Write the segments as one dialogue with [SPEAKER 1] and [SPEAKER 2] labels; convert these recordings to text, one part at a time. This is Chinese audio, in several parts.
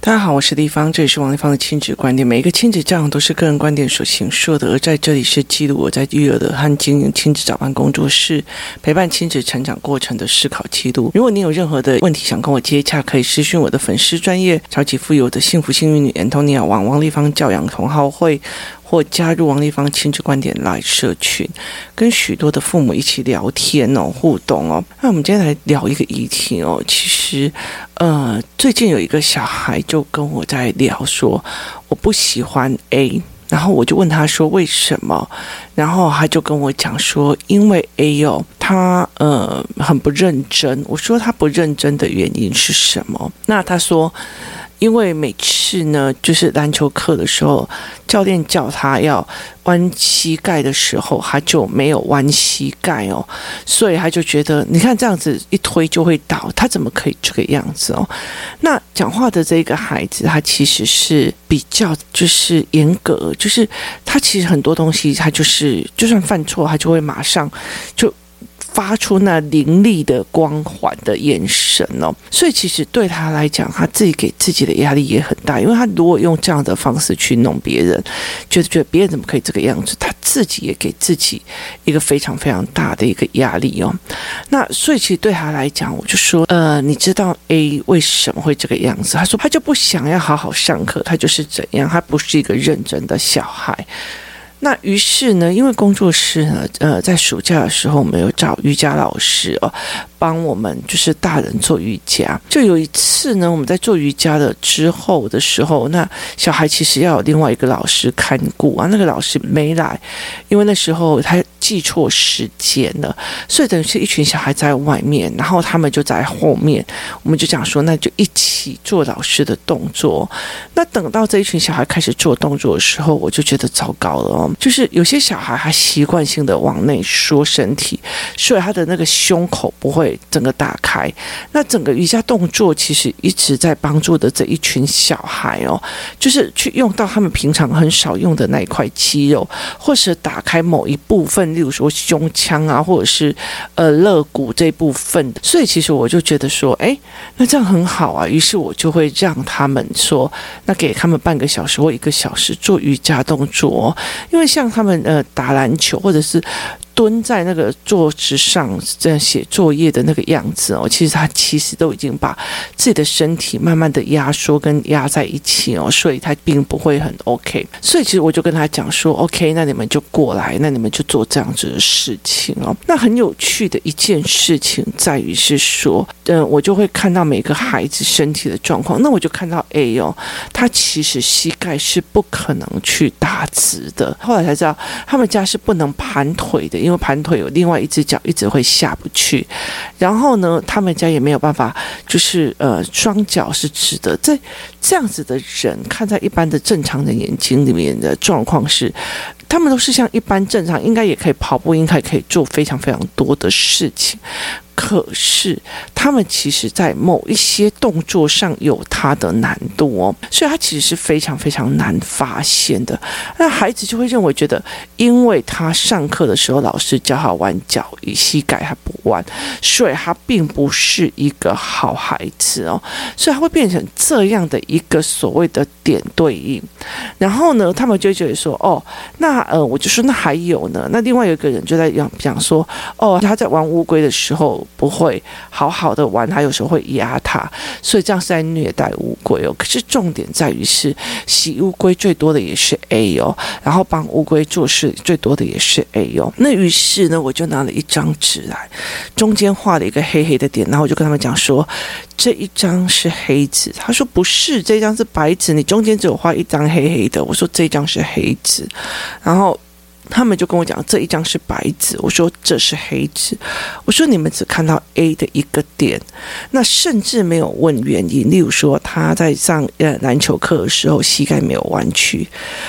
[SPEAKER 1] 大家好，我是丽芳，这里是王丽芳的亲子观点。每一个亲子教养都是个人观点所形塑的，而在这里是记录我在育儿的和经营亲子早班工作室，陪伴亲子成长过程的思考记录。如果你有任何的问题想跟我接洽，可以私讯我的粉丝专业超级富有的幸福幸运女 Antonia 王王丽芳教养同好会。或加入王丽芳亲子观点来社群，跟许多的父母一起聊天哦，互动哦。那我们今天来聊一个议题哦。其实，呃，最近有一个小孩就跟我在聊说，我不喜欢 A，然后我就问他说为什么，然后他就跟我讲说，因为 A 哦，他呃很不认真。我说他不认真的原因是什么？那他说。因为每次呢，就是篮球课的时候，教练叫他要弯膝盖的时候，他就没有弯膝盖哦，所以他就觉得，你看这样子一推就会倒，他怎么可以这个样子哦？那讲话的这个孩子，他其实是比较就是严格，就是他其实很多东西，他就是就算犯错，他就会马上就。发出那凌厉的光环的眼神哦，所以其实对他来讲，他自己给自己的压力也很大，因为他如果用这样的方式去弄别人，觉得觉得别人怎么可以这个样子，他自己也给自己一个非常非常大的一个压力哦。那所以其实对他来讲，我就说，呃，你知道 A 为什么会这个样子？他说他就不想要好好上课，他就是怎样，他不是一个认真的小孩。那于是呢，因为工作室呢，呃，在暑假的时候，我们有找瑜伽老师哦。帮我们就是大人做瑜伽，就有一次呢，我们在做瑜伽的之后的时候，那小孩其实要有另外一个老师看顾啊，那个老师没来，因为那时候他记错时间了，所以等于是一群小孩在外面，然后他们就在后面，我们就讲说，那就一起做老师的动作。那等到这一群小孩开始做动作的时候，我就觉得糟糕了哦，就是有些小孩还习惯性的往内缩身体，所以他的那个胸口不会。整个打开，那整个瑜伽动作其实一直在帮助的这一群小孩哦，就是去用到他们平常很少用的那一块肌肉，或是打开某一部分，例如说胸腔啊，或者是呃肋骨这部分。所以其实我就觉得说，哎，那这样很好啊。于是我就会让他们说，那给他们半个小时或一个小时做瑜伽动作，因为像他们呃打篮球或者是。蹲在那个桌子上这样写作业的那个样子哦，其实他其实都已经把自己的身体慢慢的压缩跟压在一起哦，所以他并不会很 OK。所以其实我就跟他讲说，OK，那你们就过来，那你们就做这样子的事情哦。那很有趣的一件事情在于是说，嗯，我就会看到每个孩子身体的状况，那我就看到 A 哦，他其实膝盖是不可能去打直的。后来才知道，他们家是不能盘腿的。因为盘腿有另外一只脚一直会下不去，然后呢，他们家也没有办法，就是呃，双脚是直的。这这样子的人，看在一般的正常人眼睛里面的状况是，他们都是像一般正常，应该也可以跑步，应该可以做非常非常多的事情。可是，他们其实在某一些动作上有他的难度哦，所以他其实是非常非常难发现的。那孩子就会认为觉得，因为他上课的时候老师教他弯脚与膝盖还不弯，所以他并不是一个好孩子哦，所以他会变成这样的一个所谓的点对应。然后呢，他们就觉得说，哦，那呃，我就说那还有呢，那另外有一个人就在讲讲说，哦，他在玩乌龟的时候。不会好好的玩，他有时候会压他，所以这样是在虐待乌龟哦。可是重点在于是洗乌龟最多的也是 A 哦，然后帮乌龟做事最多的也是 A 哦。那于是呢，我就拿了一张纸来，中间画了一个黑黑的点，然后我就跟他们讲说，这一张是黑纸。他说不是，这张是白纸，你中间只有画一张黑黑的。我说这张是黑纸，然后。他们就跟我讲，这一张是白纸，我说这是黑纸，我说你们只看到 A 的一个点，那甚至没有问原因。例如说他在上呃篮球课的时候膝盖没有弯曲，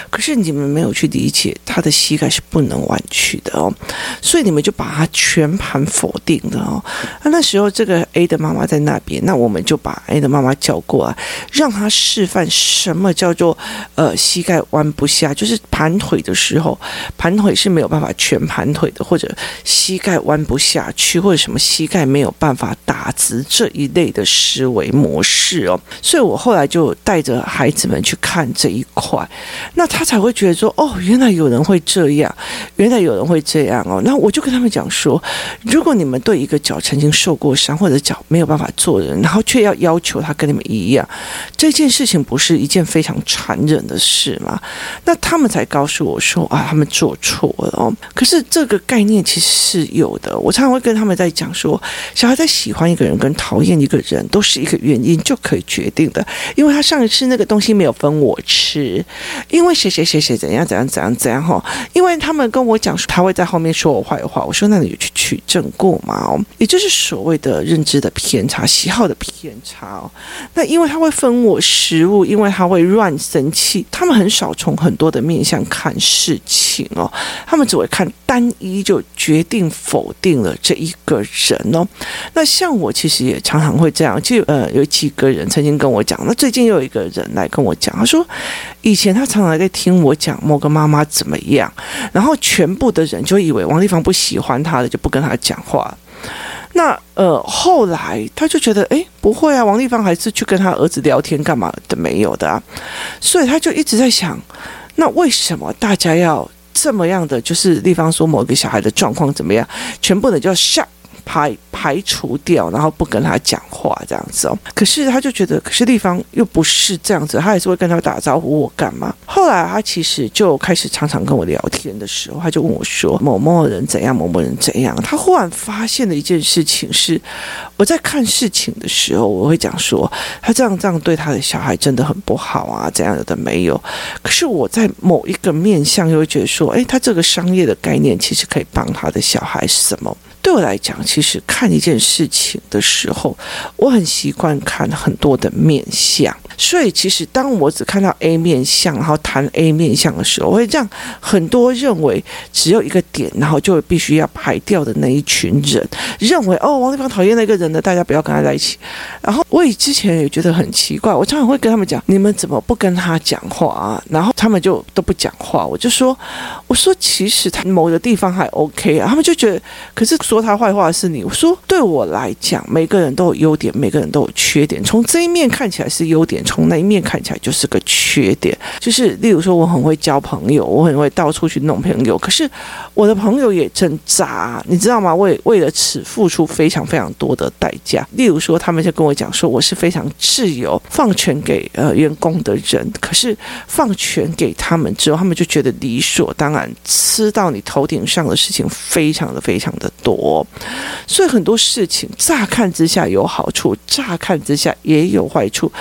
[SPEAKER 1] 可是你们没有去理解他的膝盖是不能弯曲的哦，所以你们就把他全盘否定了哦。那那时候这个 A 的妈妈在那边，那我们就把 A 的妈妈叫过来，让他示范什么叫做呃膝盖弯不下，就是盘腿的时候。盘腿是没有办法全盘腿的，或者膝盖弯不下去，或者什么膝盖没有办法打直这一类的思维模式哦。所以我后来就带着孩子们去看这一块，那他才会觉得说，哦，原来有人会这样，原来有人会这样哦。那我就跟他们讲说，如果你们对一个脚曾经受过伤，或者脚没有办法做人，然后却要要求他跟你们一样，这件事情不是一件非常残忍的事吗？那他们才告诉我说啊，他们做错了哦。可是这个概念其实是有的。我常常会跟他们在讲说，小孩在喜欢一个人跟讨厌一个人，都是一个原因就可以决定的。因为他上一次那个东西没有分我吃，因为谁谁谁谁怎样怎样怎样怎样哈。因为他们跟我讲说他会在后面说我坏话，我说那你有去取证过吗？哦，也就是所谓的认知的偏差、喜好的偏差哦。那因为他会分我食物，因为他会乱生气，他们很少从很多的面向看事情哦，他们只会看单一，就决定否定了这一个人哦。那像我其实也常常会这样，就呃有几个人曾经跟我讲，那最近又有一个人来跟我讲，他说以前他常常在听我讲某个妈妈怎么样，然后全部的人就以为王丽芳不喜欢他了，就不跟他讲话。那呃，后来他就觉得，诶，不会啊，王丽芳还是去跟他儿子聊天干嘛的，没有的啊，所以他就一直在想，那为什么大家要这么样的？就是地方说某个小孩的状况怎么样，全部的就要下。排排除掉，然后不跟他讲话这样子哦。可是他就觉得，可是丽芳又不是这样子，他还是会跟他打招呼，我干嘛？后来他其实就开始常常跟我聊天的时候，他就问我说：“某某人怎样，某某人怎样？”他忽然发现了一件事情是，我在看事情的时候，我会讲说，他这样这样对他的小孩真的很不好啊，怎样的没有。可是我在某一个面向又会觉得说，诶，他这个商业的概念其实可以帮他的小孩什么？对我来讲，其实看一件事情的时候，我很习惯看很多的面相。所以，其实当我只看到 A 面相，然后谈 A 面相的时候，我会让很多认为只有一个点，然后就必须要排掉的那一群人，认为哦，王立芳讨厌那个人呢，大家不要跟他在一起。然后我以之前也觉得很奇怪，我常常会跟他们讲：你们怎么不跟他讲话啊？然后他们就都不讲话。我就说：我说其实他某个地方还 OK 啊。他们就觉得，可是说。说他坏话是你，我说对我来讲，每个人都有优点，每个人都有缺点。从这一面看起来是优点，从那一面看起来就是个缺点。就是例如说，我很会交朋友，我很会到处去弄朋友，可是我的朋友也真渣，你知道吗？为为了此付出非常非常多的代价。例如说，他们就跟我讲说，我是非常自由，放权给呃员工的人，可是放权给他们之后，他们就觉得理所当然，吃到你头顶上的事情非常的非常的多。所以很多事情乍看之下有好处，乍看之下也有坏处。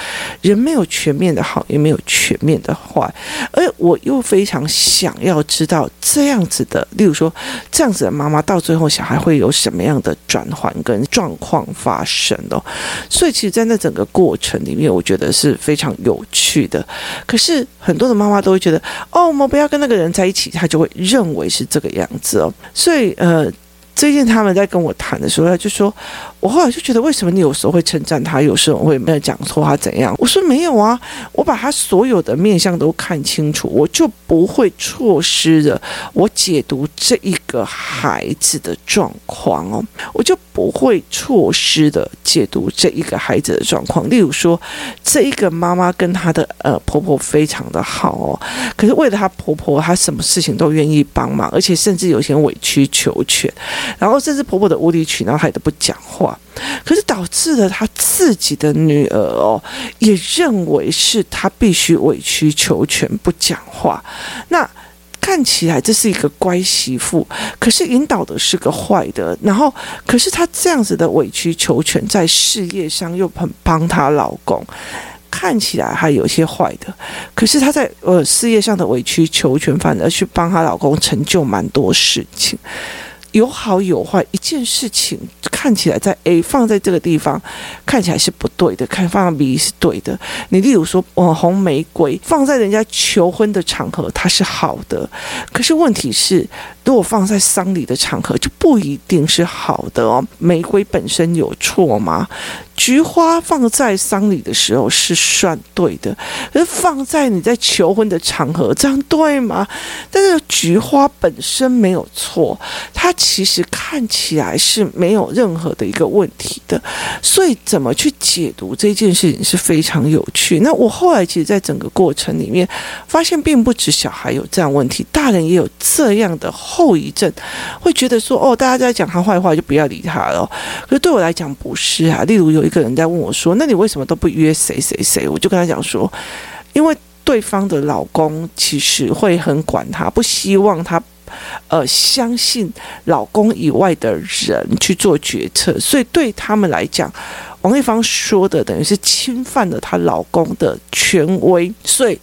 [SPEAKER 1] 人没有全面的好，也没有全面的坏。而我又非常想要知道这样子的，例如说这样子的妈妈到最后小孩会有什么样的转换跟状况发生哦。所以其实，在那整个过程里面，我觉得是非常有趣的。可是很多的妈妈都会觉得，哦，我们不要跟那个人在一起，他就会认为是这个样子哦。所以呃。最近他们在跟我谈的时候，他就说。我后来就觉得，为什么你有时候会称赞他，有时候会没有讲错他怎样？我说没有啊，我把他所有的面相都看清楚，我就不会错失了我解读这一个孩子的状况哦，我就不会错失的解读这一个孩子的状况。例如说，这一个妈妈跟她的呃婆婆非常的好哦，可是为了她婆婆，她什么事情都愿意帮忙，而且甚至有些委曲求全，然后甚至婆婆的无理取闹，她也都不讲话。可是导致了他自己的女儿哦，也认为是他必须委曲求全不讲话。那看起来这是一个乖媳妇，可是引导的是个坏的。然后，可是她这样子的委曲求全，在事业上又很帮她老公，看起来还有些坏的。可是她在呃事业上的委曲求全，反而去帮她老公成就蛮多事情。有好有坏，一件事情看起来在 A 放在这个地方看起来是不对的，看放在 B 是对的。你例如说，哦，红玫瑰放在人家求婚的场合，它是好的。可是问题是，如果放在丧礼的场合，就不一定是好的哦。玫瑰本身有错吗？菊花放在丧礼的时候是算对的，而放在你在求婚的场合，这样对吗？但是菊花本身没有错，它其实看起来是没有任何的一个问题的。所以怎么去解读这件事情是非常有趣。那我后来其实，在整个过程里面，发现并不止小孩有这样问题，大人也有这样的后遗症，会觉得说，哦，大家在讲他坏话，就不要理他了。可是对我来讲，不是啊。例如有一个人在问我说：“那你为什么都不约谁谁谁？”我就跟他讲说：“因为对方的老公其实会很管他，不希望他呃相信老公以外的人去做决策，所以对他们来讲，王丽芳说的等于是侵犯了她老公的权威，所以。”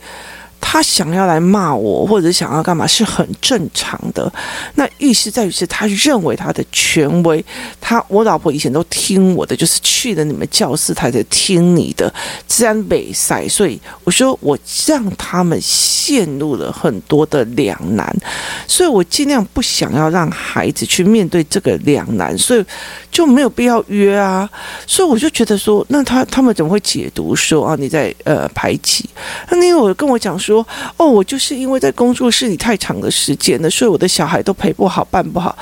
[SPEAKER 1] 他想要来骂我，或者想要干嘛，是很正常的。那意思在于是，他认为他的权威，他我老婆以前都听我的，就是去了你们教室，他在听你的，自然没赛。所以我说，我让他们陷入了很多的两难，所以我尽量不想要让孩子去面对这个两难，所以就没有必要约啊。所以我就觉得说，那他他们怎么会解读说啊，你在呃排挤？那因为我跟我讲说。说哦，我就是因为在工作室里太长的时间了，所以我的小孩都陪不好，办不好。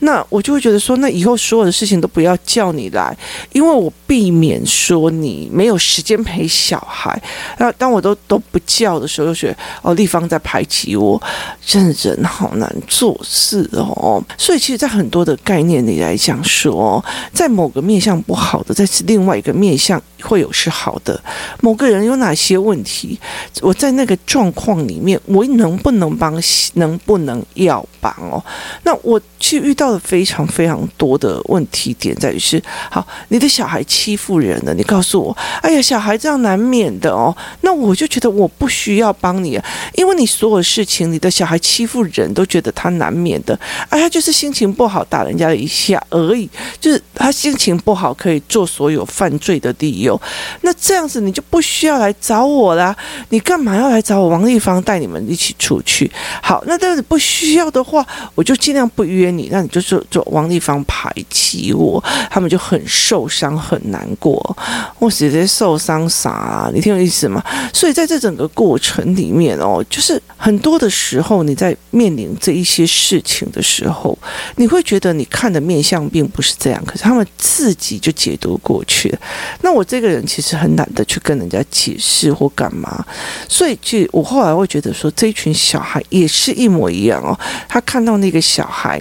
[SPEAKER 1] 那我就会觉得说，那以后所有的事情都不要叫你来，因为我避免说你没有时间陪小孩。那当我都都不叫的时候，就觉得哦，立方在排挤我，真的人好难做事哦。所以，其实，在很多的概念里来讲说，在某个面向不好的，在另外一个面向会有是好的。某个人有哪些问题，我在那个状况里面，我能不能帮，能不能要帮哦？那我去遇到了。非常非常多的问题点在于是，好，你的小孩欺负人了，你告诉我，哎呀，小孩这样难免的哦，那我就觉得我不需要帮你，因为你所有事情，你的小孩欺负人都觉得他难免的，哎，他就是心情不好打人家一下而已，就是他心情不好可以做所有犯罪的理由，那这样子你就不需要来找我啦，你干嘛要来找我？王丽芳带你们一起出去，好，那但是不需要的话，我就尽量不约你，那你就。就就王丽芳排挤我，他们就很受伤很难过。我直接受伤啥啊？你听我意思吗？所以在这整个过程里面哦，就是很多的时候你在面临这一些事情的时候，你会觉得你看的面相并不是这样，可是他们自己就解读过去了。那我这个人其实很懒得去跟人家解释或干嘛，所以就我后来会觉得说，这群小孩也是一模一样哦。他看到那个小孩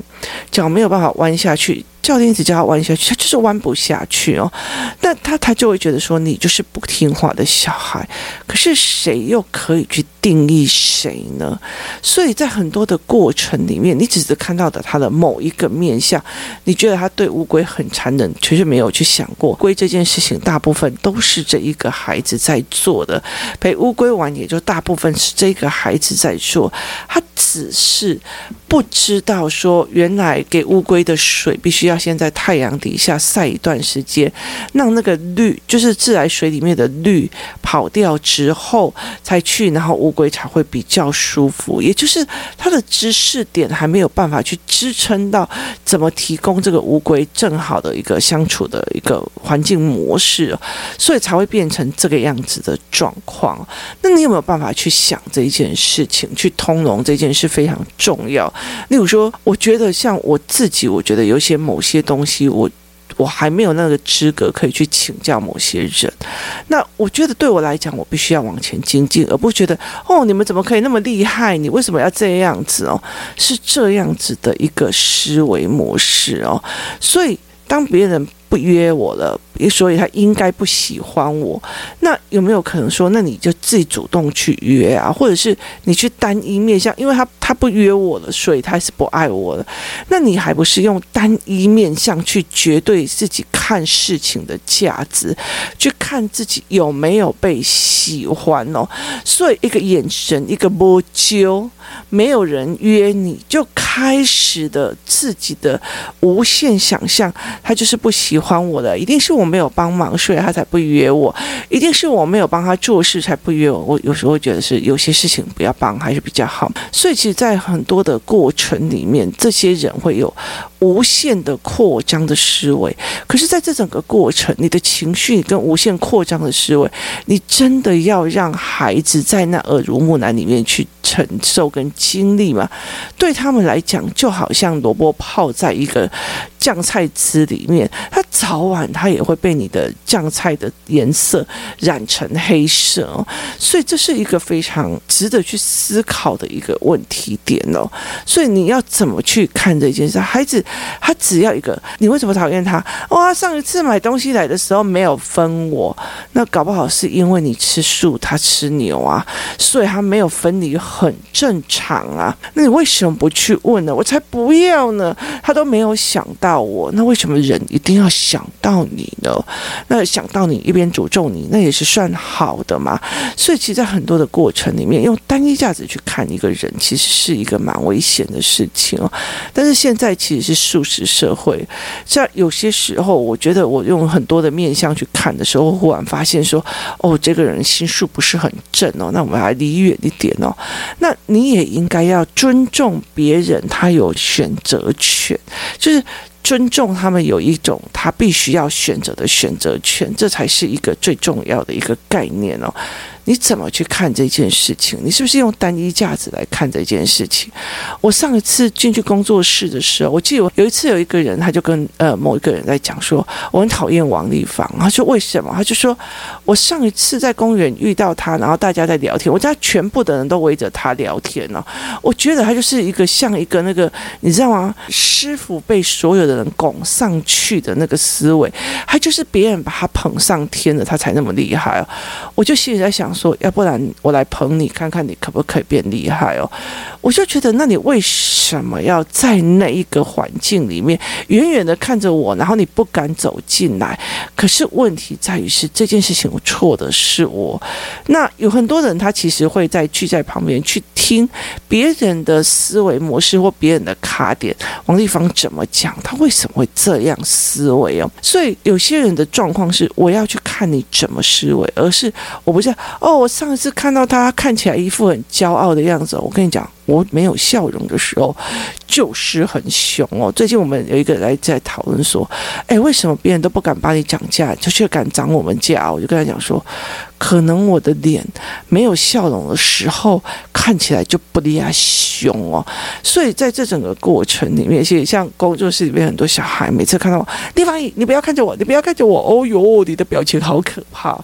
[SPEAKER 1] 脚。没有办法弯下去。教练一直叫他弯下去，他就是弯不下去哦。那他他就会觉得说，你就是不听话的小孩。可是谁又可以去定义谁呢？所以在很多的过程里面，你只是看到的他的某一个面相，你觉得他对乌龟很残忍，其实没有去想过，龟这件事情大部分都是这一个孩子在做的。陪乌龟玩，也就大部分是这个孩子在做。他只是不知道说，原来给乌龟的水必须要。要先在太阳底下晒一段时间，让那个氯，就是自来水里面的氯跑掉之后，才去，然后乌龟才会比较舒服。也就是它的知识点还没有办法去支撑到怎么提供这个乌龟正好的一个相处的一个环境模式，所以才会变成这个样子的状况。那你有没有办法去想这一件事情，去通融这件事非常重要。例如说，我觉得像我自己，我觉得有些某些东西我，我还没有那个资格可以去请教某些人。那我觉得对我来讲，我必须要往前精进，而不觉得哦，你们怎么可以那么厉害？你为什么要这样子哦？是这样子的一个思维模式哦。所以当别人。不约我了，所以他应该不喜欢我。那有没有可能说，那你就自己主动去约啊，或者是你去单一面向，因为他他不约我了，所以他是不爱我了。那你还不是用单一面向去绝对自己看事情的价值，去看自己有没有被喜欢哦？所以一个眼神，一个摸揪，没有人约你就开始的自己的无限想象，他就是不喜欢。我的，一定是我没有帮忙，所以他才不约我，一定是我没有帮他做事才不约我。我有时候觉得是有些事情不要帮还是比较好。所以其实，在很多的过程里面，这些人会有无限的扩张的思维。可是，在这整个过程，你的情绪跟无限扩张的思维，你真的要让孩子在那耳濡目染里面去承受跟经历吗？对他们来讲，就好像萝卜泡在一个酱菜汁里面，他早晚它也会被你的酱菜的颜色染成黑色哦。所以这是一个非常值得去思考的一个问题点哦。所以你要怎么去看这件事？孩子他只要一个，你为什么讨厌他？哇，上一次买东西来的时候没有分我，那搞不好是因为你吃素，他吃牛啊，所以他没有分你，很正常啊。那你为什么不去问呢？我才不要呢，他都没有想。到我，那为什么人一定要想到你呢？那想到你一边诅咒你，那也是算好的嘛。所以，其实，在很多的过程里面，用单一价值去看一个人，其实是一个蛮危险的事情哦。但是现在其实是素食社会，像有些时候，我觉得我用很多的面相去看的时候，忽然发现说，哦，这个人心术不是很正哦。那我们还离远一点哦。那你也应该要尊重别人，他有选择权，就是。尊重他们有一种他必须要选择的选择权，这才是一个最重要的一个概念哦。你怎么去看这件事情？你是不是用单一价值来看这件事情？我上一次进去工作室的时候，我记得有一次有一个人，他就跟呃某一个人在讲说，我很讨厌王丽芳。他说为什么？他就说我上一次在公园遇到他，然后大家在聊天，我家全部的人都围着他聊天呢。我觉得他就是一个像一个那个，你知道吗？师傅被所有的人拱上去的那个思维，他就是别人把他捧上天了，他才那么厉害哦。我就心里在想。说，要不然我来捧你，看看你可不可以变厉害哦。我就觉得，那你为什么要在那一个环境里面远远的看着我，然后你不敢走进来？可是问题在于是这件事情，我错的是我。那有很多人，他其实会在聚在旁边去听别人的思维模式或别人的卡点。王丽芳怎么讲？他为什么会这样思维哦？所以有些人的状况是，我要去看你怎么思维，而是我不是哦。我上次看到他看起来一副很骄傲的样子，我跟你讲。我没有笑容的时候，就是很凶哦。最近我们有一个来在讨论说，哎，为什么别人都不敢帮你涨价，就却敢涨我们价？我就跟他讲说，可能我的脸没有笑容的时候，看起来就不厉害凶哦。所以在这整个过程里面，其实像工作室里面很多小孩，每次看到我，丽芳，你不要看着我，你不要看着我，哦哟，你的表情好可怕。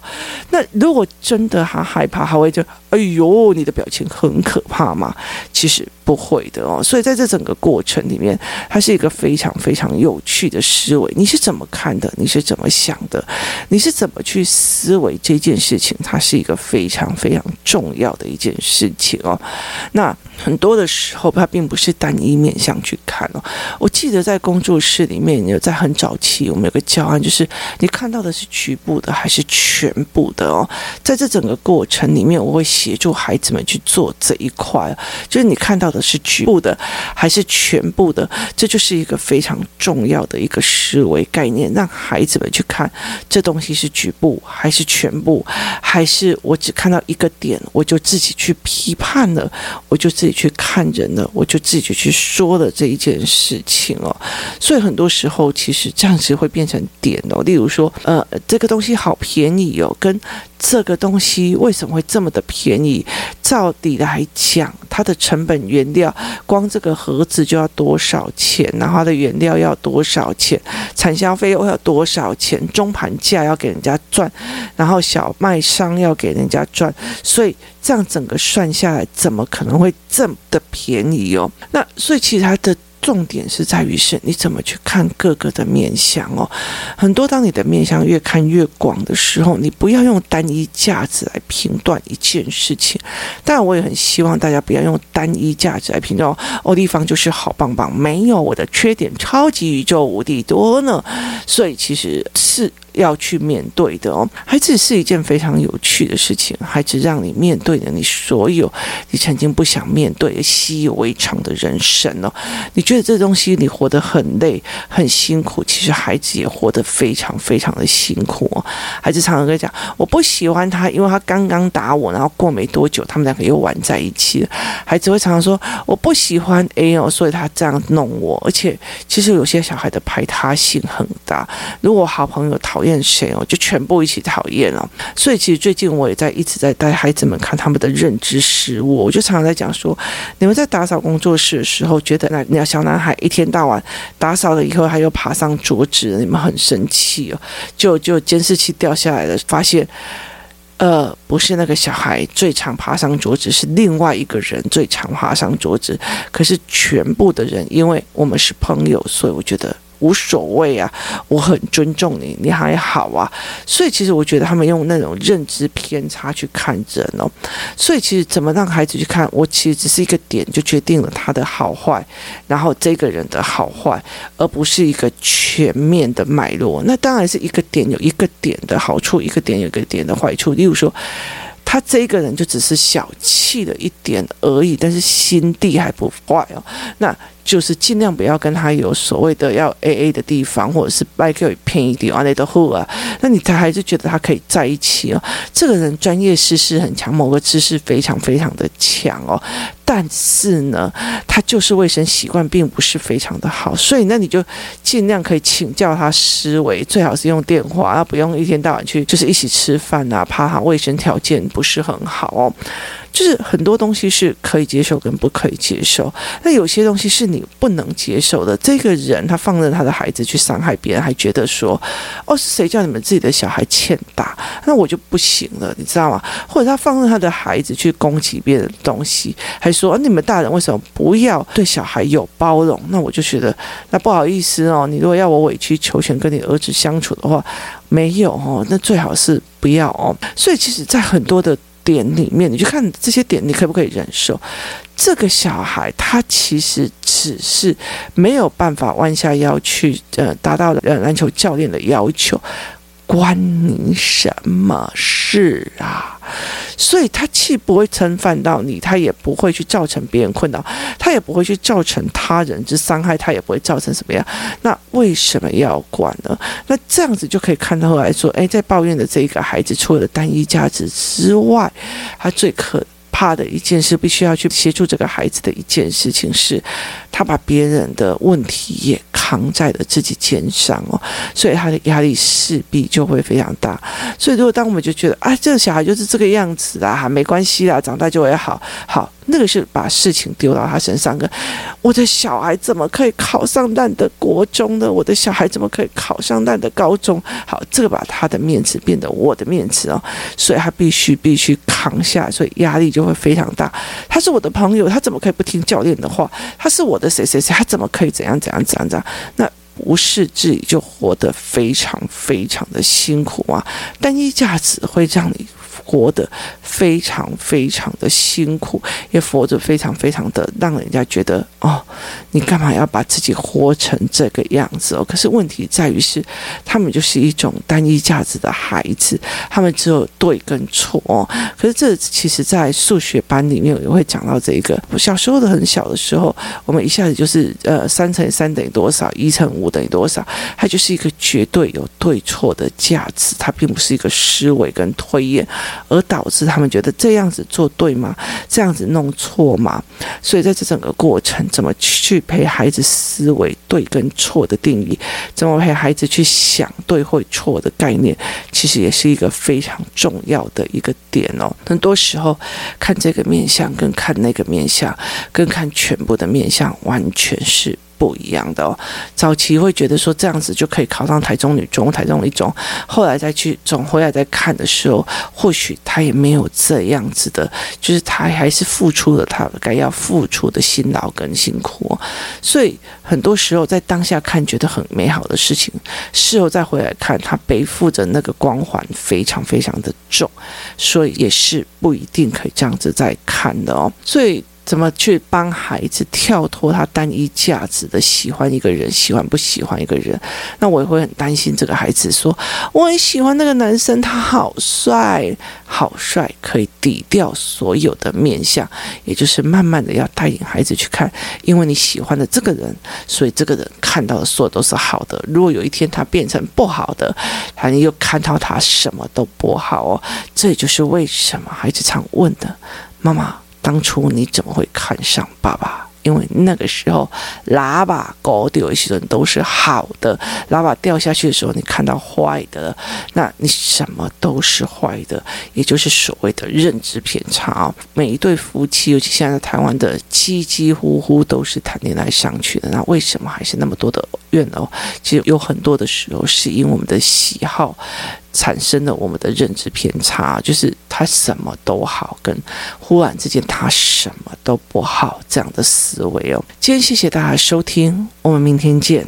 [SPEAKER 1] 那如果真的他害怕，他会就，哎呦，你的表情很可怕吗？其实不会的哦，所以在这整个过程里面，它是一个非常非常有趣的思维。你是怎么看的？你是怎么想的？你是怎么去思维这件事情？它是一个非常非常重要的一件事情。那很多的时候，它并不是单一面向去看哦。我记得在工作室里面，有在很早期，我们有个教案，就是你看到的是局部的还是全部的哦？在这整个过程里面，我会协助孩子们去做这一块，就是。你看到的是局部的还是全部的？这就是一个非常重要的一个思维概念，让孩子们去看这东西是局部还是全部，还是我只看到一个点，我就自己去批判看了，我就自己去看人了，我就自己去说了这一件事情哦。所以很多时候，其实这样子会变成点哦。例如说，呃，这个东西好便宜哦，跟这个东西为什么会这么的便宜？照理来讲，它的成本原料光这个盒子就要多少钱？然后它的原料要多少钱？产销费又要多少钱？中盘价要给人家赚，然后小卖商要给人家赚，所以这样整个算下来，怎么可能会这么的便宜哦？那所以其实它的。重点是在于是你怎么去看各个的面相哦。很多当你的面相越看越广的时候，你不要用单一价值来评断一件事情。但，我也很希望大家不要用单一价值来评断哦。地方就是好棒棒，没有我的缺点超级宇宙无敌多呢。所以其实是要去面对的哦。孩子是一件非常有趣的事情，孩子让你面对的你所有你曾经不想面对、习以为常的人生哦。你觉得这东西你活得很累、很辛苦，其实孩子也活得非常非常的辛苦哦。孩子常常跟讲：“我不喜欢他，因为他刚刚打我，然后过没多久，他们两个又玩在一起了。”孩子会常常说：“我不喜欢 A 哦，所以他这样弄我。”而且，其实有些小孩的排他性很大。如果好朋友讨讨厌谁哦，就全部一起讨厌了。所以，其实最近我也在一直在带孩子们看他们的认知失误。我就常常在讲说：“你们在打扫工作室的时候，觉得那那小男孩一天到晚打扫了以后，他又爬上桌子，你们很生气哦。就就监视器掉下来了，发现。”呃，不是那个小孩最常爬上桌子，是另外一个人最常爬上桌子。可是全部的人，因为我们是朋友，所以我觉得。无所谓啊，我很尊重你，你还好啊，所以其实我觉得他们用那种认知偏差去看人哦，所以其实怎么让孩子去看，我其实只是一个点就决定了他的好坏，然后这个人的好坏，而不是一个全面的脉络。那当然是一个点有一个点的好处，一个点有一个点的坏处。例如说，他这个人就只是小气了一点而已，但是心地还不坏哦。那。就是尽量不要跟他有所谓的要 A A 的地方，或者是拜给便宜点啊，那都好啊。那你他还是觉得他可以在一起哦。这个人专业知识很强，某个知识非常非常的强哦。但是呢，他就是卫生习惯并不是非常的好，所以那你就尽量可以请教他思维，最好是用电话，而不用一天到晚去就是一起吃饭啊，怕他卫生条件不是很好哦。就是很多东西是可以接受跟不可以接受，那有些东西是你不能接受的。这个人他放任他的孩子去伤害别人，还觉得说，哦，是谁叫你们自己的小孩欠打？那我就不行了，你知道吗？或者他放任他的孩子去攻击别人的东西，还说，你们大人为什么不要对小孩有包容？那我就觉得，那不好意思哦，你如果要我委曲求全跟你儿子相处的话，没有哦，那最好是不要哦。所以其实，在很多的。点里面，你去看这些点，你可不可以忍受？这个小孩他其实只是没有办法弯下腰去，呃，达到呃篮球教练的要求。关你什么事啊？所以他既不会侵犯到你，他也不会去造成别人困扰，他也不会去造成他人之伤害，他也不会造成什么样。那为什么要管呢？那这样子就可以看到后来说，哎，在抱怨的这个孩子，除了单一价值之外，他最可怕的一件事，必须要去协助这个孩子的一件事情是，他把别人的问题也扛在了自己肩上哦，所以他的压力势必就会非常大。所以如果当我们就觉得啊，这个小孩就是这个样子啦，哈，没关系啦，长大就会好，好。那个是把事情丢到他身上，的我的小孩怎么可以考上烂的国中呢？我的小孩怎么可以考上烂的高中？好，这个把他的面子变得我的面子哦，所以他必须必须扛下，所以压力就会非常大。他是我的朋友，他怎么可以不听教练的话？他是我的谁谁谁，他怎么可以怎样怎样怎样怎样？那无视自己就活得非常非常的辛苦啊！单一价值会让你。活得非常非常的辛苦，也活着非常非常的让人家觉得哦，你干嘛要把自己活成这个样子哦？可是问题在于是，他们就是一种单一价值的孩子，他们只有对跟错哦。可是这其实，在数学班里面也会讲到这一个。小时候的很小的时候，我们一下子就是呃，三乘以三等于多少？一乘五等于多少？它就是一个绝对有对错的价值，它并不是一个思维跟推演。而导致他们觉得这样子做对吗？这样子弄错吗？所以在这整个过程，怎么去陪孩子思维对跟错的定义，怎么陪孩子去想对或错的概念，其实也是一个非常重要的一个点哦。很多时候看这个面相，跟看那个面相，跟看全部的面相，完全是。不一样的哦，早期会觉得说这样子就可以考上台中女中、台中一中，后来再去总回来再看的时候，或许他也没有这样子的，就是他还是付出了他该要付出的辛劳跟辛苦。所以很多时候在当下看觉得很美好的事情，事后再回来看，他背负着那个光环非常非常的重，所以也是不一定可以这样子再看的哦。所以。怎么去帮孩子跳脱他单一价值的喜欢一个人，喜欢不喜欢一个人？那我也会很担心这个孩子说，我很喜欢那个男生，他好帅，好帅，可以抵掉所有的面相。也就是慢慢的要带领孩子去看，因为你喜欢的这个人，所以这个人看到的所有都是好的。如果有一天他变成不好的，他又看到他什么都不好哦。这也就是为什么孩子常问的，妈妈。当初你怎么会看上爸爸？因为那个时候喇叭狗丢一些人都是好的，喇叭掉下去的时候，你看到坏的，那你什么都是坏的，也就是所谓的认知偏差。每一对夫妻，尤其现在台湾的，几几乎乎都是谈恋爱上去的，那为什么还是那么多的怨偶？其实有很多的时候是因为我们的喜好。产生了我们的认知偏差，就是他什么都好，跟忽然之间他什么都不好这样的思维哦。今天谢谢大家收听，我们明天见。